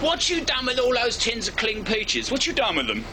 What you done with all those tins of cling peaches? What you done with them?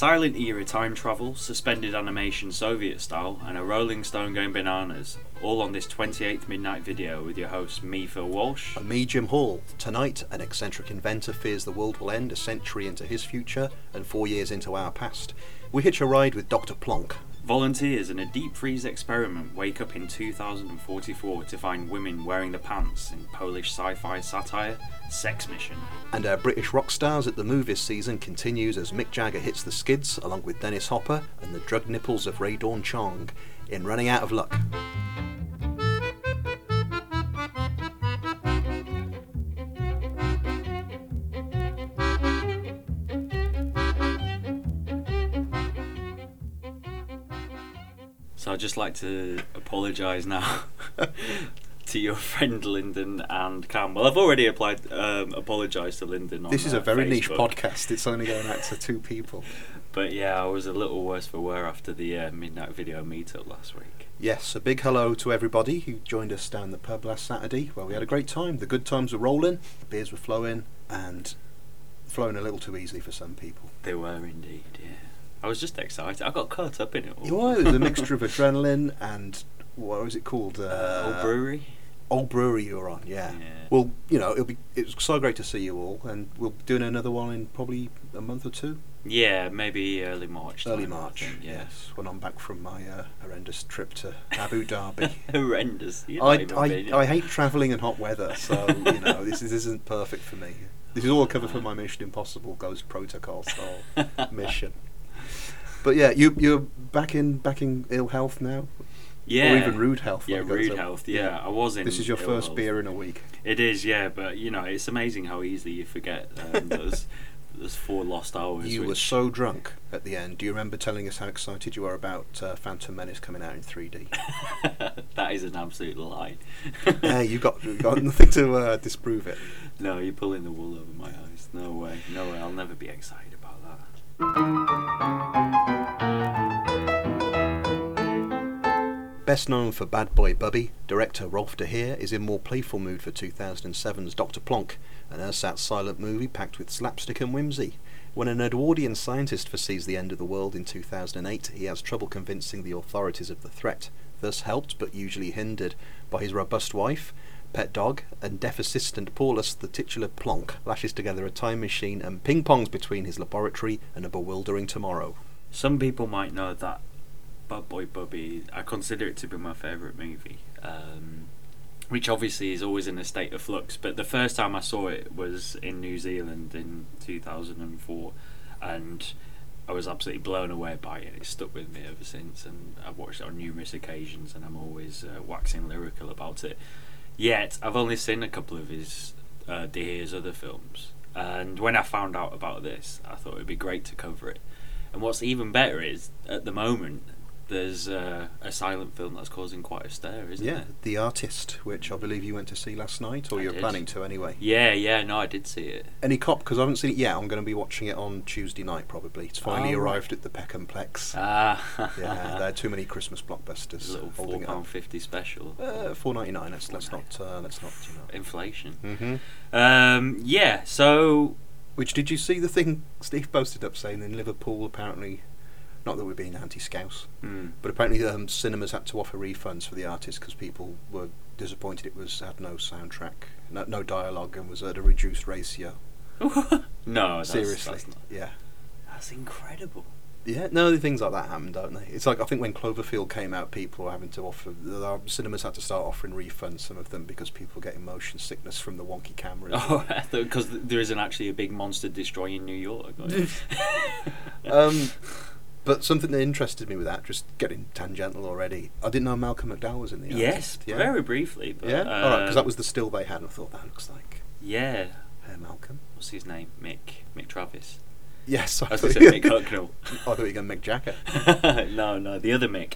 Silent era time travel, suspended animation Soviet style, and a Rolling Stone going bananas. All on this 28th Midnight video with your host, me, Phil Walsh. And me, Jim Hall. Tonight, an eccentric inventor fears the world will end a century into his future and four years into our past. We hitch a ride with Dr. Plonk. Volunteers in a deep freeze experiment wake up in 2044 to find women wearing the pants in Polish sci fi satire Sex Mission. And our British rock stars at the movies season continues as Mick Jagger hits the skids along with Dennis Hopper and the drug nipples of Rae Dawn Chong in Running Out of Luck. I'd just like to apologise now to your friend Lyndon and Cam. Well, I've already applied um, apologised to Lyndon. On, This is a very niche podcast. It's only going out to two people. But yeah, I was a little worse for wear after the uh, midnight video meetup last week. Yes, a big hello to everybody who joined us down the pub last Saturday Well, we had a great time. The good times were rolling, the beers were flowing, and flowing a little too easily for some people. They were indeed, yeah. I was just excited. I got caught up in it all. You it was a mixture of adrenaline and what was it called? Uh, Old brewery. Old Brewery you were on, yeah. Yeah. Well, you know, it'll be it's so great to see you all, and we'll be doing another one in probably a month or two. Yeah, maybe early March. Early March, think, yeah. yes. When I'm back from my uh, horrendous trip to Abu Dhabi. Horrendous. I, I, been- I hate travelling in hot weather, so you know this, is, this isn't perfect for me. This is all covered for my Mission Impossible Ghost Protocol style mission. But yeah, you you're back in back in ill health now, Yeah. or even rude health. Yeah, when it goes rude health. Yeah, I was in. This is your first health. beer in a week. It is, yeah, but you know, it's amazing how easily you forget um, those those four lost hours. You were so drunk at the end. Do you remember telling us how excited you were about uh, Phantom Menace coming out in 3D? that is an absolute lie. hey, you got you got nothing to uh, disprove it. No, you're pulling the wool over my eyes. No way. No way. I'll never be excited about that. Best known for Bad Boy Bubby, director Rolf de Heer is in more playful mood for 2007's Dr. Plonk, an ersatz silent movie packed with slapstick and whimsy. When an Edwardian scientist foresees the end of the world in 2008, he has trouble convincing the authorities of the threat, thus helped but usually hindered by his robust wife, pet dog, and deaf assistant Paulus, the titular Plonk, lashes together a time machine and ping-pongs between his laboratory and a bewildering tomorrow. Some people might know that Bad Boy Bubby, I consider it to be my favourite movie. Um, which obviously is always in a state of flux, but the first time I saw it was in New Zealand in 2004, and I was absolutely blown away by it. It stuck with me ever since, and I've watched it on numerous occasions, and I'm always uh, waxing lyrical about it. Yet, I've only seen a couple of his uh, De other films, and when I found out about this, I thought it would be great to cover it. And what's even better is, at the moment, there's uh, a silent film that's causing quite a stir, isn't it? yeah. The Artist, which I believe you went to see last night, or I you're did. planning to anyway. Yeah, yeah, no, I did see it. Any cop? Because I haven't seen it yet. I'm going to be watching it on Tuesday night probably. It's finally Oh, right. arrived at the Peckham Plex. Ah, yeah, there are too many Christmas a blockbusters little four pound up. fifty special. Uh, Four ninety nine. Let's let's not uh, let's not you know. Inflation. hmm Um, yeah, so Which did you see the thing Steve posted up saying in Liverpool apparently, not that we're being anti-scouse, mm, but apparently um, cinemas had to offer refunds for the artist because people were disappointed it was had no soundtrack, no, no dialogue, and was at a reduced ratio. no, that's, Seriously, that's, yeah. that's incredible. Yeah, no, things like that happen, don't they? It's like I think when Cloverfield came out, people were having to offer. The cinemas had to start offering refunds, some of them, because people get motion sickness from the wonky cameras. Oh, because there isn't actually a big monster destroying New York. um, but something that interested me with that, just getting tangential already, I didn't know Malcolm McDowell was in the yes, artist. Yeah, very briefly. But, yeah, all right, because that um, was the still they had, and I thought that looks like yeah. Malcolm. What's his name? Mick Mick Travis. Yes, I was going to say Mick Hucknall. I thought you were going Mick Jagger. no, no, the other Mick.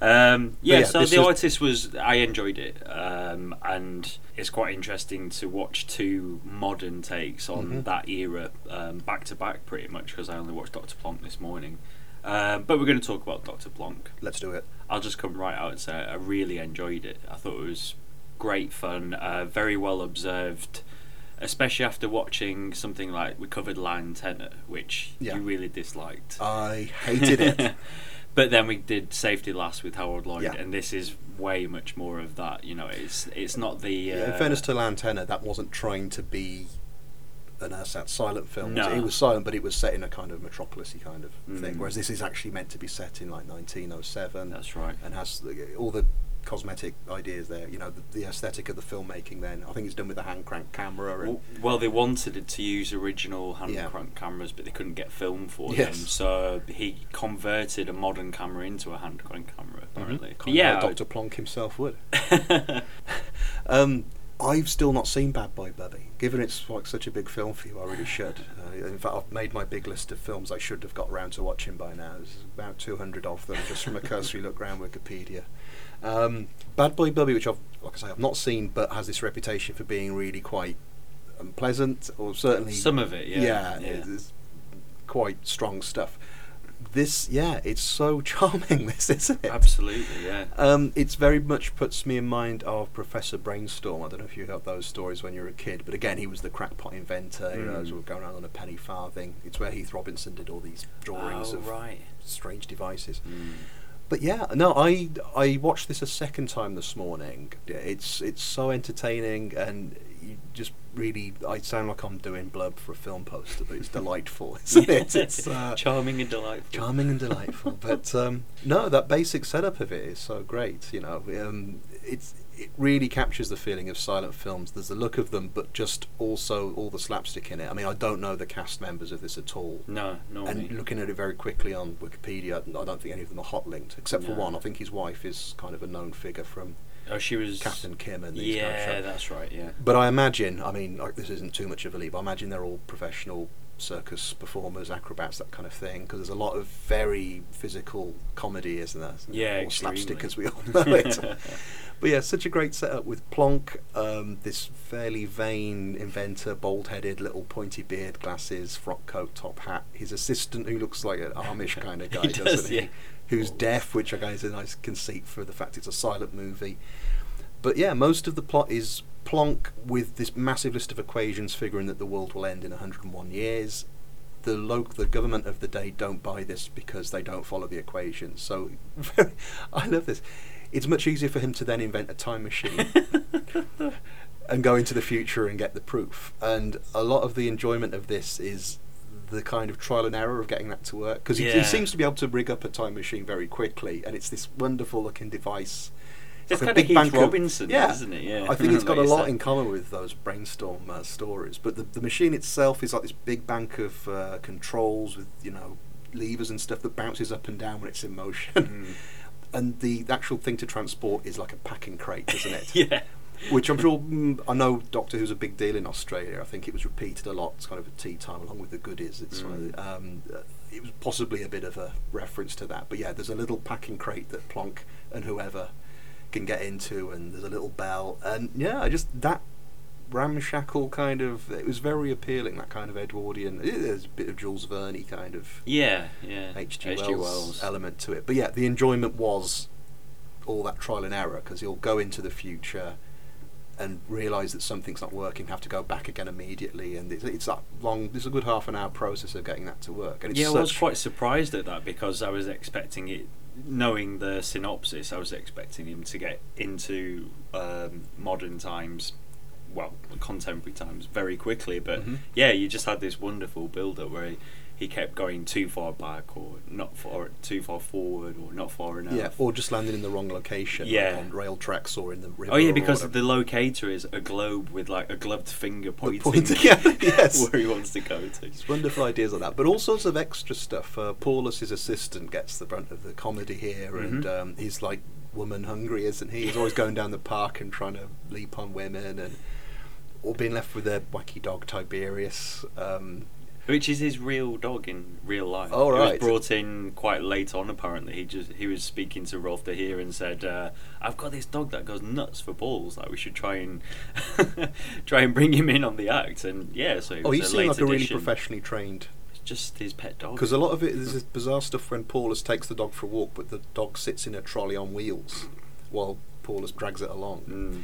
Um, yeah, yeah, so the was- artist was I enjoyed it, um, and it's quite interesting to watch two modern takes on Mhm. that era um, back to back, pretty much because I only watched Doctor Plonk this morning. Um, but we're going to talk about Doctor Plonk. Let's do it. I'll just come right out and say I really enjoyed it. I thought it was great fun, uh, very well observed, especially after watching something like we covered Line Tenor, which Yeah. you really disliked. I hated it. but then we did Safety Last with Harold Lloyd, Yeah. and this is way much more of that. You know, it's it's not the. Uh, Yeah, in fairness to Lantana, that wasn't trying to be an Ersatz silent film. No. It was silent, but it was set in a kind of metropolisy kind of thing. Mm. Whereas this is actually meant to be set in like 1907 That's right. and has the- all the cosmetic ideas there. You know, the, the aesthetic of the filmmaking. Then I think it's done with a hand crank camera. Well, well, they wanted it to use original hand Yeah. crank cameras, but they couldn't get film for Yes. them. So he converted a modern camera into a hand crank camera. Apparently, Mhm. But Kind of yeah. Dr. Plonk himself would. Um, I've still not seen Bad Boy Bubby. Given it's like such a big film for you, I really should. Uh, in fact, I've made my big list of films I should have got around to watching by now. There's about 200 of them just from a cursory look around Wikipedia. Um, Bad Boy Bubby, which I've, like I say, I've not seen, but has this reputation for being really quite unpleasant, or certainly Some of it, yeah, yeah. it's, it's quite strong stuff. This, yeah, it's so charming. This, isn't it? Absolutely, yeah. Um, it's very much puts me in mind of Professor Brainstorm. I don't know if you heard those stories when you were a kid, but again, he was the crackpot inventor. You know, Mm. sort of going around on a penny farthing. It's where Heath Robinson did all these drawings oh, of right. strange devices. Mm. But yeah, no, I I watched this a second time this morning. It's it's so entertaining and you just really I sound like I'm doing blurb for a film poster, but it's delightful, isn't it? It's uh, charming and delightful. charming and delightful. but um, no, that basic setup of it is so great. You know, um, it's it really captures the feeling of silent films. There's the look of them, but just also all the slapstick in it. I mean, I don't know the cast members of this at all. No, no. And me. looking at it very quickly on Wikipedia, I don't think any of them are hot linked, except for one. I think his wife is kind of a known figure from oh, she was. Kath and Kim and these kind of Yeah, that's right. Yeah. But I imagine, I mean, like, this isn't too much of a leap. I imagine they're all professional circus performers, acrobats, that kind of thing. Because there's a lot of very physical comedy, isn't there? Yeah, or slapstick, as we all know it. but yeah, such a great setup with Plonk, um, this fairly vain inventor, bald-headed, little pointy beard, glasses, frock coat, top hat. His assistant, who looks like an Amish kind of guy, does, he? yeah. Who's deaf, which I guess is a nice conceit for the fact it's a silent movie. But yeah, most of the plot is Plonk with this massive list of equations figuring that the world will end in 101 years. The lo- the government of the day don't buy this because they don't follow the equations. So I love this. It's much easier for him to then invent a time machine and go into the future and get the proof. And a lot of the enjoyment of this is the kind of trial and error of getting that to work because he, he seems to be able to rig up a time machine very quickly, and it's this wonderful looking device. It's kind of big bank of- Robinson, yeah. isn't it? Yeah. I think it's got a lot said. in common with those brainstorm uh, stories. But the, the machine itself is like this big bank of uh, controls with you know levers and stuff that bounces up and down when it's in motion. Mm. and the actual thing to transport is like a packing crate, isn't it? yeah. Which I'm sure mm, I know Doctor Who's a big deal in Australia. I think it was repeated a lot. It's kind of a tea time along with the goodies. It's one of the, um, uh, it was possibly a bit of a reference to that. But yeah, there's a little packing crate that Plonk and whoever can get into, and there's a little bell, and yeah, I just that ramshackle kind of. It was very appealing. That kind of Edwardian. There's a bit of Jules Verne kind of Yeah, yeah. H.G. H.G. Wells, element to it. But yeah, the enjoyment was all that trial and error because you'll go into the future and realise that something's not working, have to go back again immediately, and it's, it's that long. There's a good half an hour process of getting that to work. And it's Yeah, I was quite surprised at that because I was expecting it. Knowing the synopsis, I was expecting him to get into um, modern times, well, contemporary times, very quickly. But Mhm. yeah, you just had this wonderful build-up where he, he kept going too far back, or not far, too far forward, or not far enough. Yeah, or just landing in the wrong location, like Yeah. on rail tracks or in the river. Oh yeah, because the locator is a globe with like a gloved finger pointing, pointing- yeah, yes. where he wants to go to. It's wonderful ideas like that, but all sorts of extra stuff. Uh, Paulus, his assistant, gets the brunt of the comedy here, and Mhm. um, he's like woman hungry, isn't he? He's always going down the park and trying to leap on women, and or being left with their wacky dog Tiberius. Um, Which is his real dog in real life. Oh, It right. was brought in quite late on. Apparently, he just he was speaking to Rolf de Heer and said, uh, "I've got this dog that goes nuts for balls. Like we should try and try and bring him in on the act." And yeah, so Oh, was he a seemed like a really professionally trained. It's just his pet dog. Because a lot of it is this bizarre stuff when Paulus takes the dog for a walk, but the dog sits in a trolley on wheels while Paulus drags it along. Mm.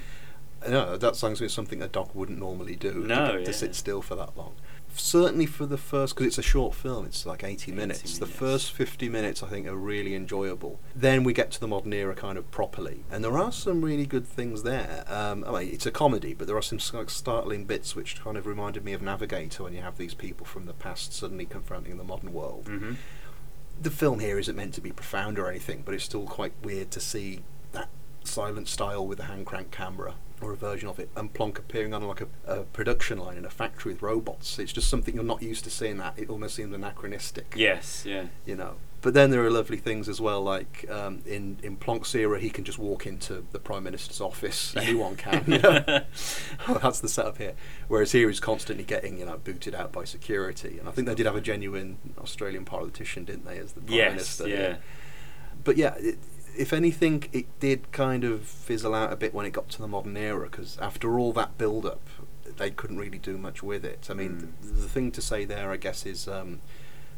No, that sounds like something a dog wouldn't normally do. to No, to, yeah. sit still for that long. Certainly for the first, because it's a short film, it's like 80 minutes. 80 The first 50 minutes, I think, are really enjoyable. Then we get to the modern era kind of properly, and there are some really good things there. Um, I mean, it's a comedy, but there are some like, startling bits which kind of reminded me of Navigator when you have these people from the past suddenly confronting the modern world hmm the film here isn't meant to be profound or anything, but it's still quite weird to see silent style with a hand crank camera or a version of it, and Plonk appearing on like a, a production line in a factory with robots. It's just something you're not used to seeing. That it almost seems anachronistic. Yes, yeah. you know. But then there are lovely things as well, like um, in in Plonk's era, he can just walk into the prime minister's office. Anyone can. you know. That's the setup here. Whereas here he's constantly getting you know booted out by security, and I think they did have a genuine Australian politician, didn't they, as the prime yes, minister? yeah. But yeah, it, if anything, it did kind of fizzle out a bit when it got to the modern era, because after all that build-up, they couldn't really do much with it. I mean, Mm. the, the thing to say there, I guess, is. Um,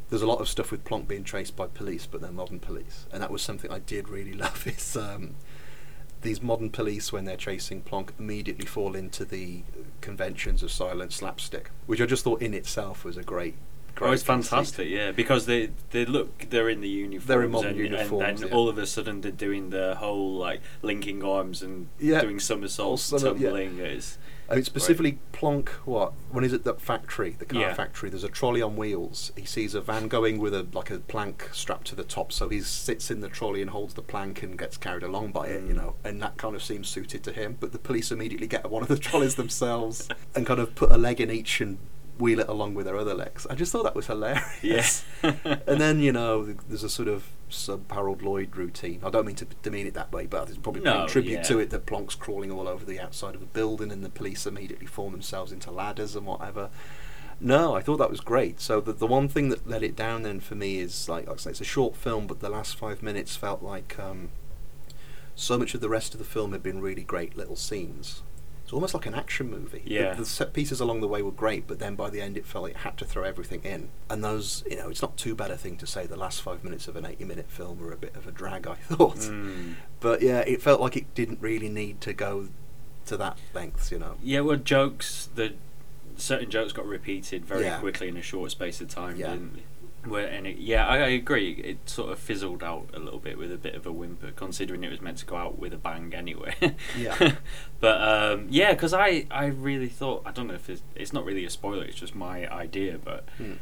there's a lot of stuff with Plonk being chased by police, but they're modern police, and that was something I did really love. Is um, these modern police, when they're chasing Plonk, immediately fall into the conventions of silent slapstick, which I just thought in itself was a great. Great Oh, it's fantastic, yeah, because they they look they're in the uniforms, They're in modern and, uniforms, and then yeah. all of a sudden they're doing the whole like linking arms and Yeah. doing somersaults, summer- yeah. tumbling. It's I mean, specifically Plonk. What? When is it that factory, the car Yeah. factory? There's a trolley on wheels. He sees a van going with a like a plank strapped to the top, so he sits in the trolley and holds the plank and gets carried along by it. You Mm. know, and that kind of seems suited to him. But the police immediately get one of the trolleys themselves and kind of put a leg in each and wheel it along with their other legs. I just thought that was hilarious. Yes. and then you know, there's a sort of sub Harold Lloyd routine. I don't mean to demean it that way, but it's probably No, paying tribute yeah. to it that Plonk's crawling all over the outside of a building and the police immediately form themselves into ladders and whatever. No, I thought that was great. So the the one thing that let it down then for me is like, like I say, it's a short film, but the last five minutes felt like um, so much of the rest of the film had been really great little scenes. It's almost like an action movie. The- Yeah. The, set pieces along the way were great, but then by the end it felt like it had to throw everything in. And those, you know, it's not too bad a thing to say the last five minutes of an 80 minute film were a bit of a drag, I thought. Mm. But yeah, it felt like it didn't really need to go to that length, you know. Yeah, well, jokes the certain jokes got repeated very Yeah. quickly in a short space of time. Yeah. didn't Where and it, yeah, I, I agree. It sort of fizzled out a little bit with a bit of a whimper, considering it was meant to go out with a bang anyway. Yeah. but um, yeah, because I I really thought I don't know if it's, it's not really a spoiler. It's just my idea, but Hmm.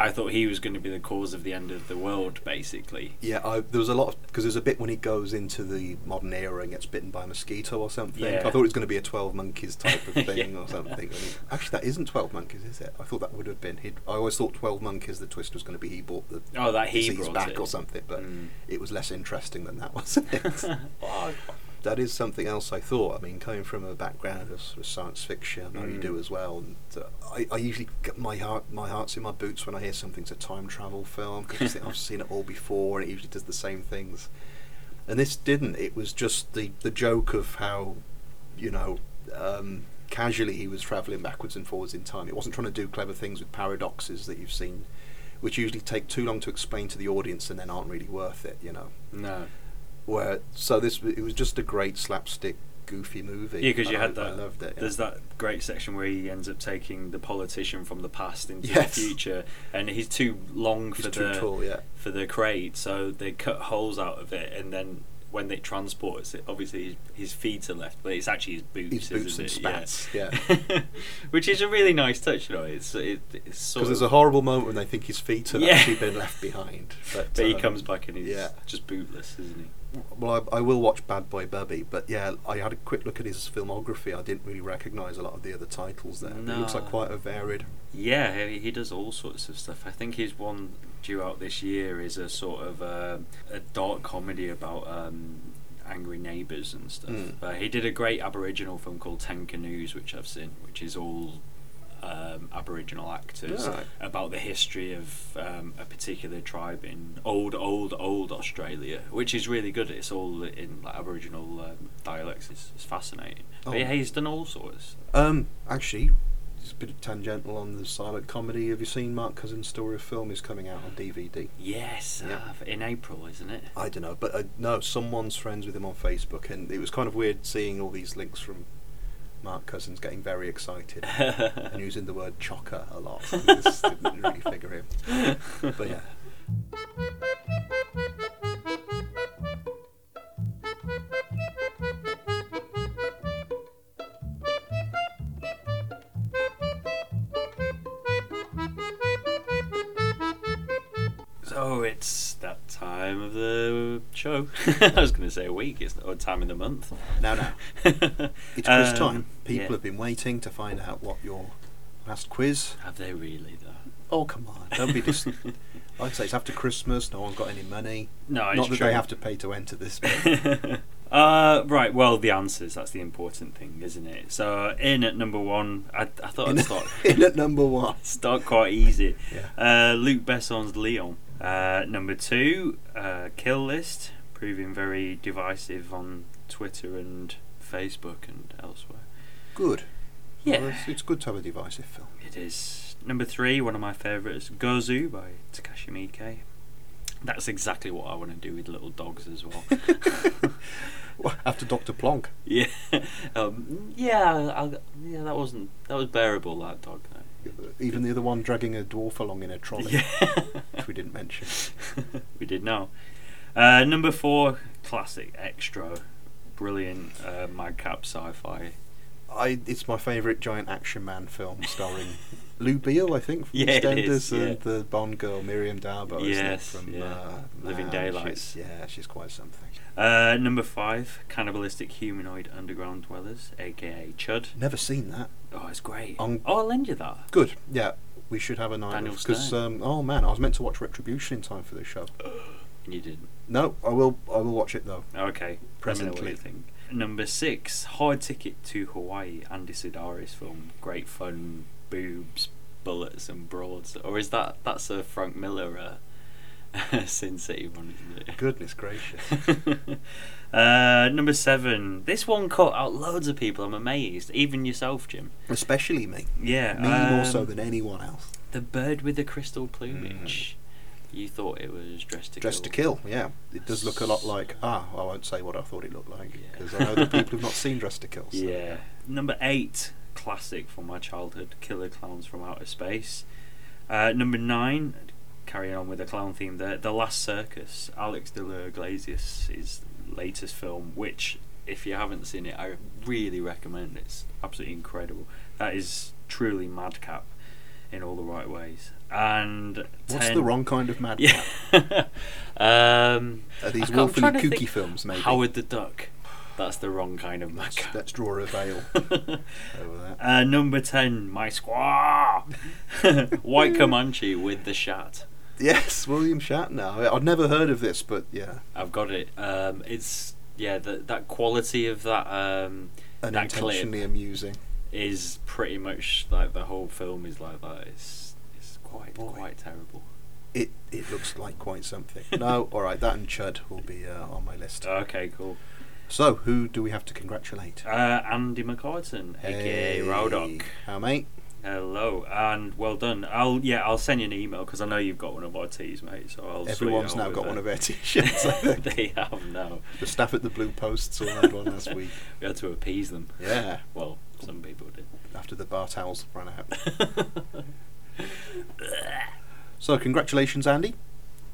I thought he was going to be the cause of the end of the world, basically. Yeah, I, there was a lot because there's a bit when he goes into the modern era and gets bitten by a mosquito or something. Yeah. I thought it was going to be a Twelve Monkeys type of thing Yeah. or something. Actually, that isn't Twelve Monkeys, is it? I thought that would have been. He'd, I always thought Twelve Monkeys. The twist was going to be he bought the Oh, that he brought back it. or something, but Mm. it was less interesting than that, wasn't it? Oh, that is something else I thought. I mean, coming from a background of, sort of science fiction, I know you Mm. do as well. And uh, I, I usually get my heart, my heart's in my boots when I hear something's a time travel film because I've seen it all before, and it usually does the same things. And this didn't. It was just the the joke of how, you know. Um, casually he was travelling backwards and forwards in time. It wasn't trying to do clever things with paradoxes that you've seen, which usually take too long to explain to the audience and then aren't really worth it, you know no. Where so this it was just a great slapstick goofy movie Yeah, because you and had I, that. I loved it yeah. There's that great section where he ends up taking the politician from the past into Yes. the future, and he's too long He's for too the tall yeah for the crate, so they cut holes out of it, and then when they transport it, obviously his, his feet are left, but it's actually his boots. his boots isn't and it? spats yeah Which is a really nice touch, you know. It's it, it's because there's a horrible moment when they think his feet have Yeah. actually been left behind but, but he um, comes back and he's yeah. just bootless, isn't he? Well I, I will watch Bad Boy Bubby but yeah I had a quick look at his filmography I didn't really recognise a lot of the other titles there but it looks like quite a varied Yeah, he, he does all sorts of stuff. I think his one due out this year is a sort of uh, a dark comedy about um, angry neighbours and stuff. Mm. Uh, he did a great Aboriginal film called Ten Canoes, which I've seen, which is all um, Aboriginal actors Right. about the history of um, a particular tribe in old, old, old Australia, which is really good. It's all in like, Aboriginal um, dialects. It's, it's fascinating. Oh. But yeah, he's done all sorts. Um, actually, it's a bit tangential on the silent comedy. Have you seen Mark Cousins' story of film is coming out on DVD? Yes, Yeah. uh, in April, isn't it? I don't know, but uh, no, someone's friends with him on Facebook, and it was kind of weird seeing all these links from Mark Cousins getting very excited and using the word chocker a lot. I just didn't really figure him. But yeah. Show. I was going to say a week. It's or time in the month. Now, now, it's quiz Um, time. People yeah. have been waiting to find out what your last quiz. Have they really though? Oh, come on. Don't be dis- Like I say, it's after Christmas. No one's got any money. No, Not it's that true. they have to pay to enter this. uh, right. Well, the answers. That's the important thing, isn't it? So in at number one, I, I thought in, I'd start in at number one. start quite easy. Yeah. Uh, Luc Besson's Leon. Uh, number two, uh, Kill List, proving very divisive on Twitter and Facebook and elsewhere. Good. Yeah. Well, it's, it's good to have a divisive film. It is. Number three, one of my favourites, Gozu by Takashi Miike. That's exactly what I want to do with little dogs as well. Well, After Dr. Plonk. yeah, um, yeah, I'll, yeah. That wasn't that was bearable. That dog. Even the other one dragging a dwarf along in a trolley, Yeah, which we didn't mention. we did know. Uh, number four, classic Xtro, brilliant uh, madcap sci-fi. I, it's my favourite giant action man film starring Lou Beale, I think, from Yeah, EastEnders, is, yeah. and the Bond girl Maryam d'Abo. Yes, from yeah. uh, Living Man. Daylights. She's, yeah, she's quite something. Uh, number five, cannibalistic humanoid underground dwellers, aka Chud. Never seen that. Oh, it's great. On- oh, I'll lend you that. Good. Yeah, we should have a night because um, oh man, I was meant to watch Retribution in time for this show. You didn't. No, I will. I will watch it though. Okay. Presently. think. Number six, Hard Ticket to Hawaii, Andy Sidaris film. Great fun, boobs, bullets, and broads. Or is that that's a Frank Miller uh, Sin City one, isn't it? Goodness gracious. uh, number seven, this one caught out loads of people. I'm amazed, even yourself, Jim. Especially me. Yeah, Me more um, so than anyone else. the bird with the crystal plumage. You thought it was dressed to Dressed to kill. Kill, yeah. It does look a lot like. Ah, I won't say what I thought it looked like Yeah. because I know that people have not seen Dressed to Kill. So. Yeah. Number eight, classic from my childhood, Killer Clowns from Outer Space. Uh, number nine, carrying on with the clown theme there, The Last Circus, Alex de la Iglesia's latest film, which, if you haven't seen it, I really recommend. It's absolutely incredible. That is truly madcap in all the right ways. And What's 10 the wrong kind of mad? Yeah. um, Are these I can't- I'm willfully kooky films, maybe? Howard the Duck. That's the wrong kind of Let's, madcap. let's draw a veil over that. Uh, number 10, My Squaw! White Comanche with the Shat. Yes, William Shatner. I'd never heard of this, but yeah, I've got it. Um, it's, yeah, the, that quality of that, um, that clip unintentionally amusing. is pretty much like the whole film is like that. It's quite, Boy. quite terrible. It it looks like quite something. no, all right, that and Chud will be uh, on my list. Okay, cool. So, who do we have to congratulate? Uh, Andy McCartan, aka Rowdock. How, mate? Hello and well done. I'll yeah, I'll send you an email because I know you've got one of our teas, mate. So I'll. Everyone's now got that. one of our t-shirts. They have now. the staff at the Blue Posts all had one last week. We had to appease them. Yeah, Well, some people did. after the bar towels ran out. So, congratulations, Andy.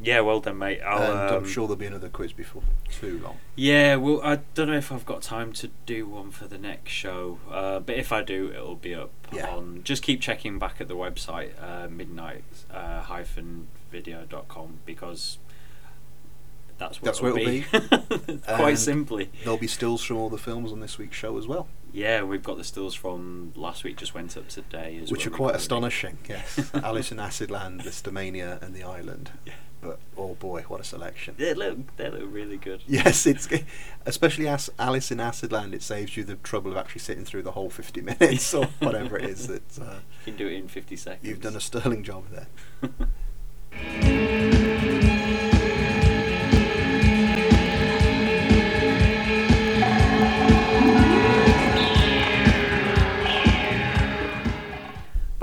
yeah, well done, mate. I'll, and I'm um, sure there'll be another quiz before too long. Yeah, well, I don't know if I've got time to do one for the next show, uh, but if I do, it'll be up Yeah. on. Just keep checking back at the website, uh, midnight uh, hyphen video.com because that's where That's it'll where be. it'll Quite simply. There'll be stills from all the films on this week's show as well, Yeah, we've got the stills from last week, just went up today as which are quite astonishing. Yes, Alice in Acidland, Lisztomania, and The Island. Yeah. But Oh boy, what a selection! They look they look really good. Yes, it's especially as Alice in Acidland. It saves you the trouble of actually sitting through the whole fifty minutes or whatever it is. That uh, You can do it in fifty seconds. you've done a sterling job there.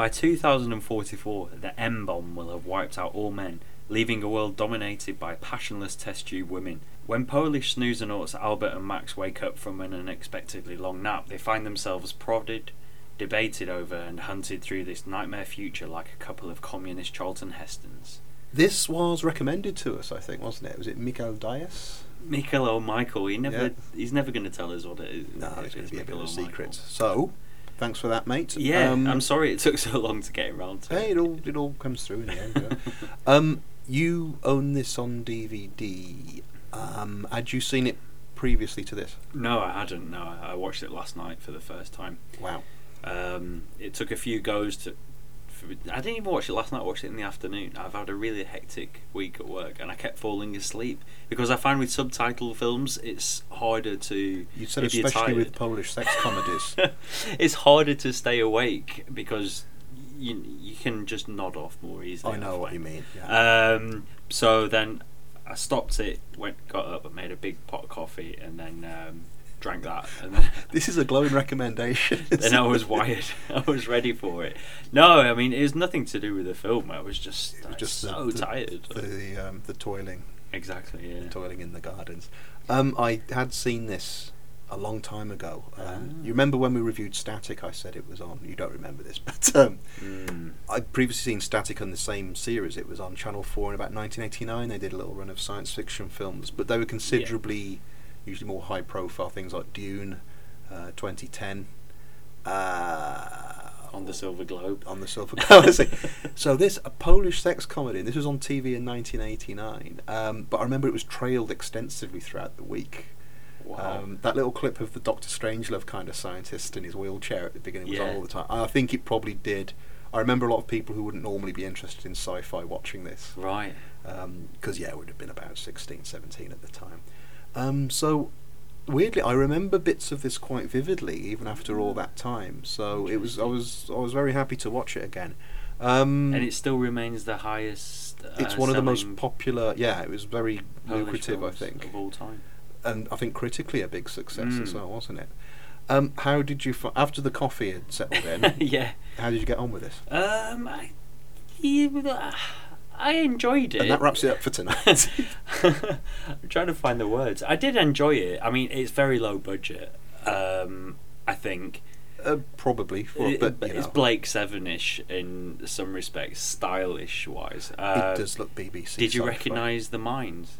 By 2044, the M bomb will have wiped out all men, leaving a world dominated by passionless test tube women. When Polish snoozernauts Albert and Max wake up from an unexpectedly long nap, they find themselves prodded, debated over, and hunted through this nightmare future like a couple of communist Charlton Hestons. This was recommended to us, I think, wasn't it? Was it Mikael Dias? Michael or Michael, he never, Yeah. he's never going to tell us what it is. No, it's going to be a bit of a secret. So, thanks for that, mate. Yeah, Um, I'm sorry it took so long to get around to Hey, it. all it all comes through in the end. yeah. um, you own this on DVD. Um, had you seen it previously to this? No, I hadn't. No, I watched it last night for the first time. Wow. Um, it took a few goes to. I didn't even watch it last night. I watched it in the afternoon. I've had a really hectic week at work, and I kept falling asleep because I find with subtitle films it's harder to. You said especially with. Polish sex comedies. it's harder to stay awake because you you can just nod off more easily. I know what you mean. Yeah. Um, so then I stopped it, went, got up, and made a big pot of coffee, and then um, drank that, and then, this is a glowing recommendation. then I was wired. I was ready for it. No, I mean it was nothing to do with the film. I was just, was just so the- tired. the um, the toiling, exactly. Yeah. toiling in the gardens. Um, I had seen this a long time ago. Um, Ah. You remember when we reviewed Static? I said it was on. You don't remember this, but um, Mm. I'd previously seen Static on the same series. It was on Channel 4 in about 1989. They did a little run of science fiction films, but they were considerably, usually more high profile things like Dune, uh, 2010, uh, On the Silver Globe. on the Silver Galaxy. so this, a Polish sex comedy, and this was on TV in 1989, um, but I remember it was trailed extensively throughout the week. Wow. Um, that little clip of the Doctor Strangelove kind of scientist in his wheelchair at the beginning was on all the time. I think it probably did. I remember a lot of people who wouldn't normally be interested in sci-fi watching this right. because yeah, it would have been about 16, 17 at the time. Um, so weirdly, I remember bits of this quite vividly, even after all that time. So it was I was I was very happy to watch it again. Um, And it still remains the highest. Uh, it's one of the most popular. Yeah, it was very Polish lucrative, I think, of all time. and I think critically a big success as Mm. well, wasn't it? Um, how did you after the coffee had settled in? yeah. how did you get on with this? Um, I, yeah, I enjoyed it. And that wraps it up for tonight. I'm trying to find the words. I did enjoy it. I mean, it's very low budget. Um, I think. uh, probably, but it's know, Blake Seven-ish in some respects, stylish wise. Uh, it does look BBC. Did you recognise the mines?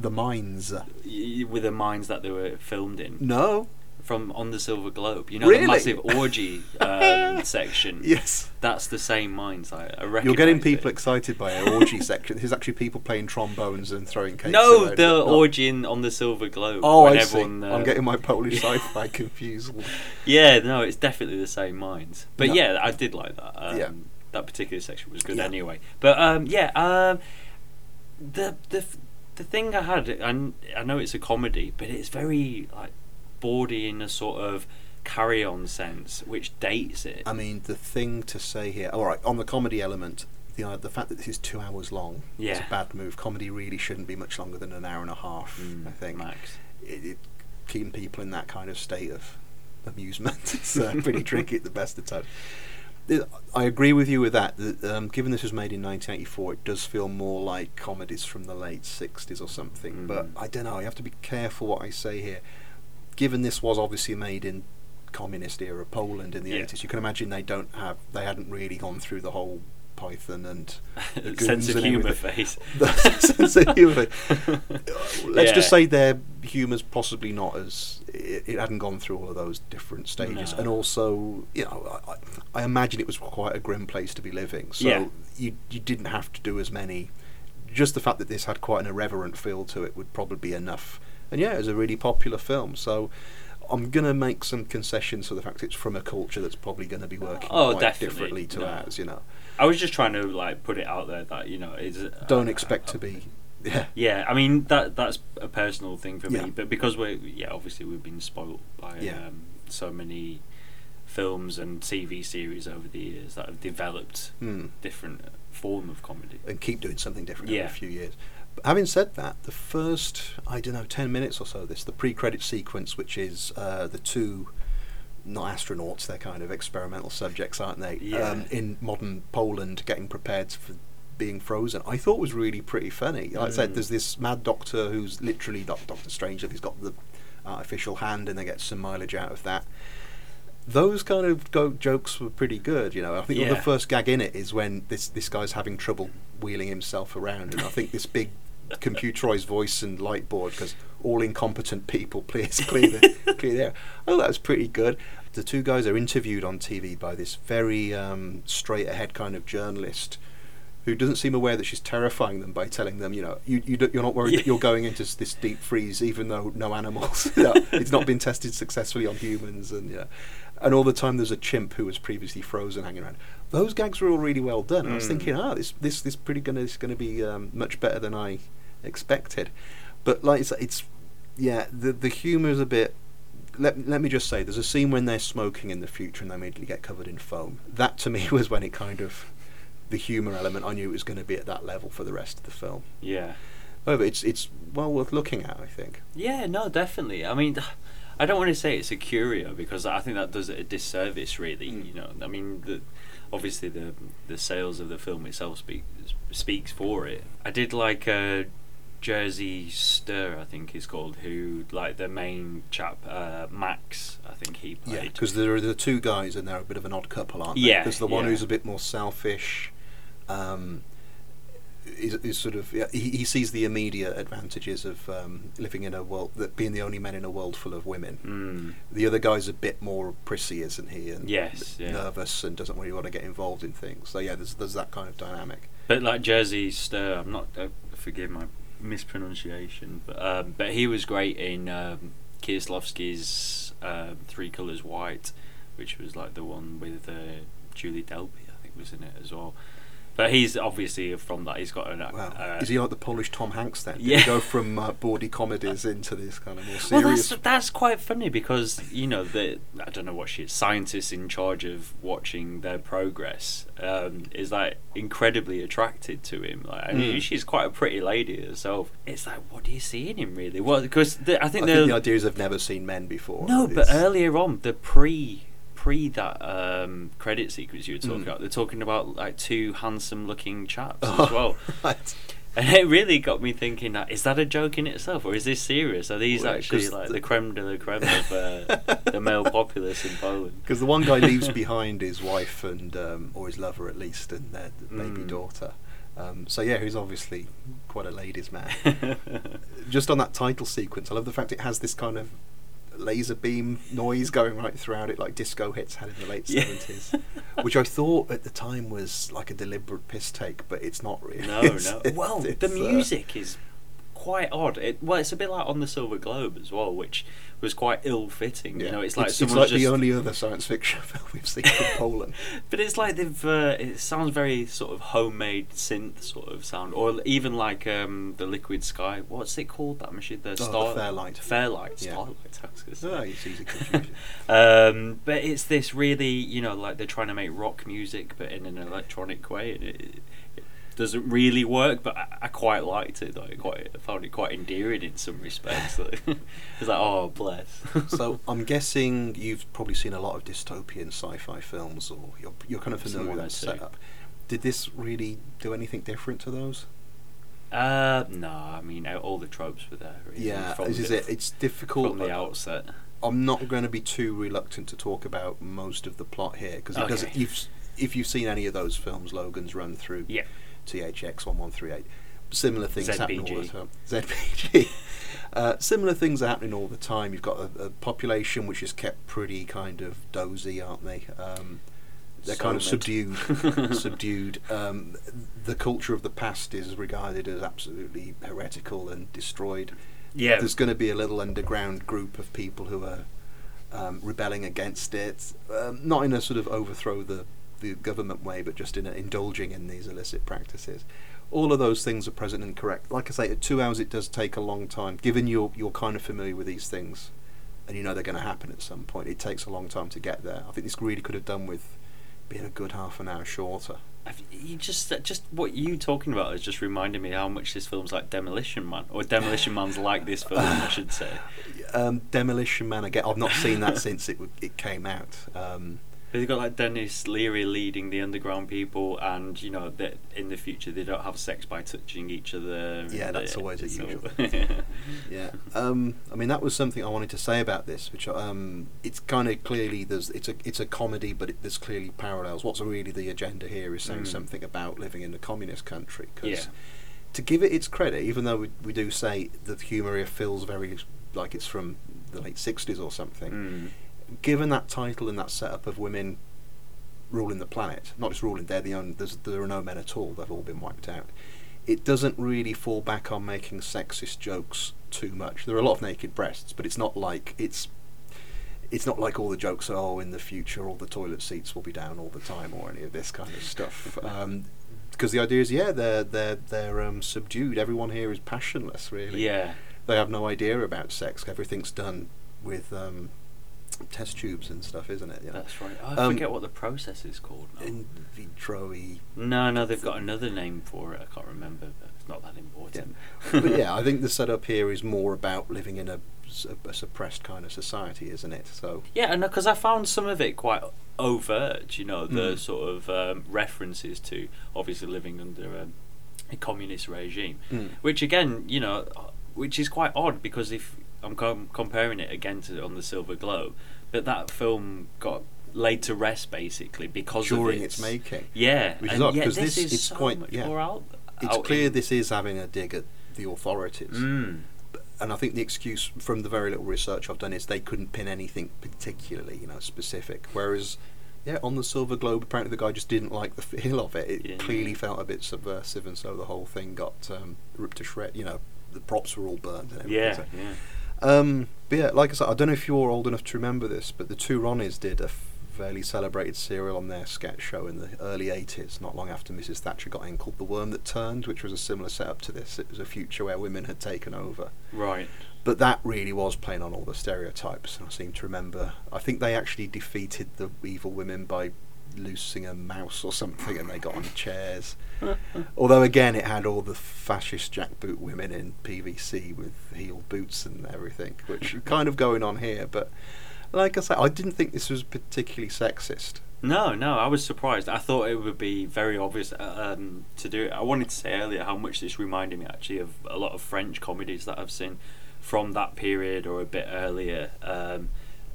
the mines? Y- With the mines that they were filmed in No. From on the Silver Globe, you know Really? the massive orgy um, section. Yes. That's the same mines. I, I You're getting people it. excited by an orgy section. There's actually people playing trombones and throwing cakes. No, the orgy in, on the Silver Globe. Oh, I see. uh, I'm getting my Polish sci-fi confused. Yeah, no, it's definitely the same mines. But No. yeah, I did like that. Um, Yeah. That particular section was good Yeah. anyway. But um, yeah, um, the the the thing I had, I, I know it's a comedy, but it's very like bawdy in a sort of carry-on sense, which dates it. I mean, the thing to say here. All right, on the comedy element, the uh, the fact that this is two hours long is Yeah. a bad move. Comedy really shouldn't be much longer than an hour and a half. Mm, I think. Max. It, it, keeping people in that kind of state of amusement is uh, pretty tricky at the best of times. I agree with you with that. that um, given this was made in 1984, it does feel more like comedies from the late 60s or something. But Mm. I don't know. You have to be careful what I say here. Given this was obviously made in communist era Poland in the Yeah. 80s, you can imagine they don't have they hadn't really gone through the whole Python and Sense of humour face. Sense of humour. Let's Yeah. just say their humour's possibly not as it, it hadn't gone through all of those different stages, No. and also you know I, I I imagine it was quite a grim place to be living. So Yeah. you you didn't have to do as many. Just the fact that this had quite an irreverent feel to it would probably be enough. And yeah, it was a really popular film. So I'm gonna make some concessions for the fact it's from a culture that's probably going to be working Oh, quite definitely. differently to No. ours. You know, I was just trying to like put it out there that you know it's don't uh, expect to be. Yeah, Yeah, I mean that that's a personal thing for Yeah. me, but because we're yeah obviously we've been spoilt by Yeah. um, so many films and TV series over the years that have developed Hmm. different form of comedy. and keep doing something different Yeah. every few years. Having said that, the first I don't know ten minutes or so of this, the pre-credit sequence, which is uh, the two not astronauts, they're kind of experimental subjects, aren't they? Yeah. Um, in modern Poland, getting prepared for being frozen, I thought was really pretty funny. Like I said, Mm. there's this mad doctor who's literally Doctor Strange. He's got the artificial hand, and they get some mileage out of that. Those kind of go- jokes were pretty good, you know. I think the first gag in it is when this this guy's having trouble wheeling himself around, and I think this big computerized voice and light board because all incompetent people please clear the clear the air. Oh, that was pretty good. The two guys are interviewed on TV by this very um, straight ahead kind of journalist who doesn't seem aware that she's terrifying them by telling them, you know, you, you you're not worried that you're going into this deep freeze, even though no animals, you know, it's not been tested successfully on humans, and yeah, and all the time there's a chimp who was previously frozen hanging around. Those gags were all really well done. I was Mm. thinking, ah, this this this pretty gonna is going to be um, much better than I expected, but like it's, it's yeah, the the humour is a bit. Let, let me just say, there's a scene when they're smoking in the future and they immediately get covered in foam. That to me was when it kind of the humour element. I knew it was going to be at that level for the rest of the film. Yeah, However, it's it's well worth looking at. I think. yeah, no, definitely. I mean, I don't want to say it's a curio because I think that does it a disservice. Really, Mm. you know, I mean, the, obviously the the sales of the film itself speak, speaks for it. I did like uh, Jerzy Stuhr, I think he's called, who like the main chap, uh, Max. I think he played. Yeah, because there are the two guys and they're a bit of an odd couple, aren't they? Yeah, Because the one yeah. who's a bit more selfish, um, is, is sort of yeah, he, he sees the immediate advantages of um, living in a world that being the only man in a world full of women. Mm. The other guy's a bit more prissy, isn't he? And Yes, yeah. nervous and doesn't really want to get involved in things. So yeah, there's there's that kind of dynamic. But like Jerzy Stuhr, I'm not. Uh, forgive my mispronunciation, but um, but he was great in um, Kieslowski's um, Three Colors White, which was like the one with uh, Julie Delpy, I think, was in it as well. But he's obviously from that. He's got an. uh, Wow, uh, is he like the Polish Tom Hanks then? Did Yeah. go from uh, bawdy comedies into this kind of more Well, serious? that's that's quite funny because you know the I don't know what she is scientists in charge of watching their progress um, is like incredibly attracted to him. Like I mean, Mm. she's quite a pretty lady herself. It's like what do you see in him really? Well, because I I think think the the idea is I've never seen men before. no, but earlier on the pre pre that um, credit sequence you were talking Mm. about, they're talking about like two handsome looking chaps Oh, as well. right. And it really got me thinking: that, is that a joke in itself, or is this serious? Are these Well, actually like the- the creme de la creme of uh, the male populace in Poland? Because the one guy leaves behind his wife and um, or his lover at least, and their baby Mm. daughter. Um, so yeah, he's obviously quite a ladies' man. Just on that title sequence, I love the fact it has this kind of laser beam noise going right throughout it, like disco hits had in the late Yeah. seventies, which I thought at the time was like a deliberate piss take, but it's not really. no, It's- no. it's- Well, it's, the uh, music is quite odd. It, well, it's a bit like on the Silver Globe as well, which was quite ill-fitting. yeah. You know, it's like it's, someone's like just the only other science fiction film we've seen from Poland. But it's like they've. Uh, it sounds very sort of homemade synth sort of sound, or even like um, the Liquid Sky. What's it called? That machine, the Oh, the Star Fairlight. Fairlight, Yeah. Starlight. I was gonna say. Oh, it's easy confusion. Um, but it's this really, you know, like they're trying to make rock music, but in an electronic way, and it doesn't really work. But I, I quite liked it. Though. I quite I found it quite endearing in some respects. it's like, oh, bless. so I'm guessing you've probably seen a lot of dystopian sci-fi films, or you're you're kind of familiar with that setup. Did this really do anything different to those? uh, no, I mean all the tropes were there. Really, yeah, from this is the, it. It's difficult. from the uh, outset. I'm not going to be too reluctant to talk about most of the plot here because it doesn't. Okay. You've, if you've seen any of those films, Logan's run through Yeah. THX one one three eight. Similar things happen all the time. ZPG. Uh, similar things are happening all the time. You've got a, a population which is kept pretty kind of dozy, aren't they? Um, they're kind of subdued. subdued. Um, the culture of the past is regarded as absolutely heretical and destroyed. Yeah. There's going to be a little underground group of people who are um, rebelling against it, um, not in a sort of overthrow the the government way, but just in a, indulging in these illicit practices. All of those things are present and correct. Like I say, at two hours it does take a long time. Given you're you're kind of familiar with these things, and you know they're going to happen at some point, it takes a long time to get there. I think this really could have done with being a good half an hour shorter. You just just what you talking about is just reminding me how much this film's like Demolition Man, or Demolition Man's like this film, I should say. Um, Demolition Man again. I've not seen that since it w- it came out. Um, They've got like Denis Leary leading the underground people, and you know that in the future they don't have sex by touching each other. Yeah, that's uh, always a so- usual. yeah. Um, I mean, that was something I wanted to say about this, which um, it's kind of clearly there's it's a it's a comedy, but it, there's clearly parallels. What's really the agenda here is saying Mm. something about living in a communist country. 'cause Yeah. to give it its credit, even though we, we do say the humour here feels very like it's from the late '60s or something, Mm. Given that title and that setup of women ruling the planet, not just ruling, they're the only, there's, there are no men at all, they've all been wiped out. It doesn't really fall back on making sexist jokes too much. There are a lot of naked breasts, but it's not like it's it's not like all the jokes are oh in the future all the toilet seats will be down all the time or any of this kind of stuff. Um, because the idea is yeah they're they're they're um, subdued. Everyone here is passionless really Yeah. they have no idea about sex. Everything's done with um, test tubes and stuff, isn't it? You know? That's right. I Um, forget what the process is called now. In vitro no, no, they've got another name for it. I can't remember, but it's not that important. but yeah, I think the setup here is more about living in a suppressed kind of society, isn't it? So Yeah, and because I found some of it quite overt, you know, the Mm. sort of um, references to obviously living under um, a communist regime, Mm. which again, you know, which is quite odd because if I'm com- comparing it again to on the Silver Globe, but that film got laid to rest basically because during of its making, Yeah, Which is and odd, yet 'cause this, this- is it's so quite- yeah. out. it's out clear in- this is having a dig at the authorities. Mm. and I think the excuse from the very little research I've done is they couldn't pin anything particularly, you know, specific. Whereas, yeah, on the Silver Globe, apparently the guy just didn't like the feel of it. It Yeah. clearly felt a bit subversive, and so the whole thing got um, ripped to shred. You know, the props were all burned and everything. Yeah, so- yeah. Um, but yeah, like I said, I don't know if you're old enough to remember this, but the two Ronnies did a fairly celebrated serial on their sketch show in the early 80s, not long after Mrs. Thatcher got in, called The Worm That Turned, which was a similar setup to this. It was a future where women had taken over. Right. But that really was playing on all the stereotypes, and I seem to remember. I think they actually defeated the evil women by loosing a mouse or something, and they got on chairs. Although again, it had all the fascist jackboot women in PVC with heeled boots and everything, which kind of going on here. But like I said, I didn't think this was particularly sexist. No, no, I was surprised. I thought it would be very obvious uh, um, to do it. I wanted to say earlier how much this reminded me actually of a lot of French comedies that I've seen from that period or a bit earlier. Um,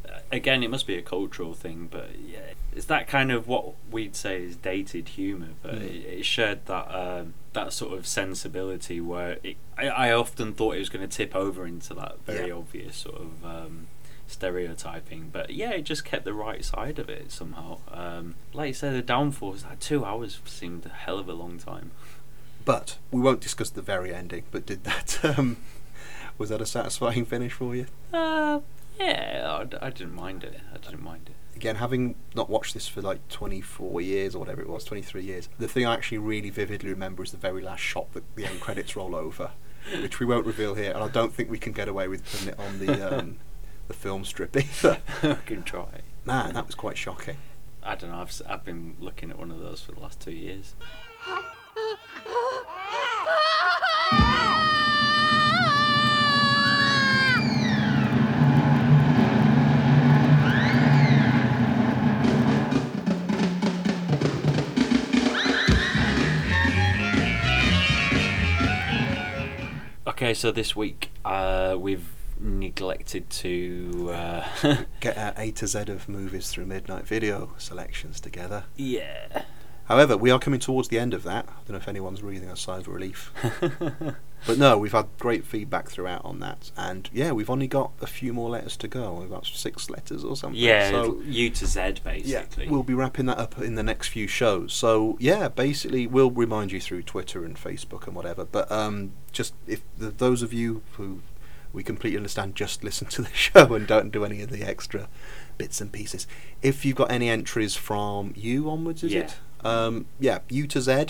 uh, again, it must be a cultural thing, but yeah, it's that kind of what we'd say is dated humour, but Mm. it, it shared that um, that sort of sensibility where it, I, I often thought it was going to tip over into that very Yeah. obvious sort of. Um, stereotyping but yeah it just kept the right side of it somehow um, like you said the downfall is like two hours seemed a hell of a long time But we won't discuss the very ending. But did that um, was that a satisfying finish for you? uh, yeah I didn't mind it I didn't mind it again, having not watched this for like 24 years or whatever it was, 23 years, the thing I actually really vividly remember is the very last shot that the end credits roll over, which we won't reveal here, and I don't think we can get away with putting it on the um, the film strip either. I can try Man, that was quite shocking. I don't know I've, s- I've been looking at one of those for the last two years okay so this week uh, we've neglected to uh, Get our A to Z of movies through Midnight Video selections together. yeah However, we are coming towards the end of that. I don't know if anyone's breathing a sigh of relief. But no, we've had great feedback throughout on that, and yeah, we've only got a few more letters to go. We've got six letters or something. yeah so U to Z basically yeah, we'll be wrapping that up in the next few shows. So yeah, basically, we'll remind you through Twitter and Facebook and whatever. But um, just if the, those of you who we completely understand. Just listen to the show and don't do any of the extra bits and pieces. If you've got any entries from you onwards, is Yeah. it? Um, yeah, U to Z.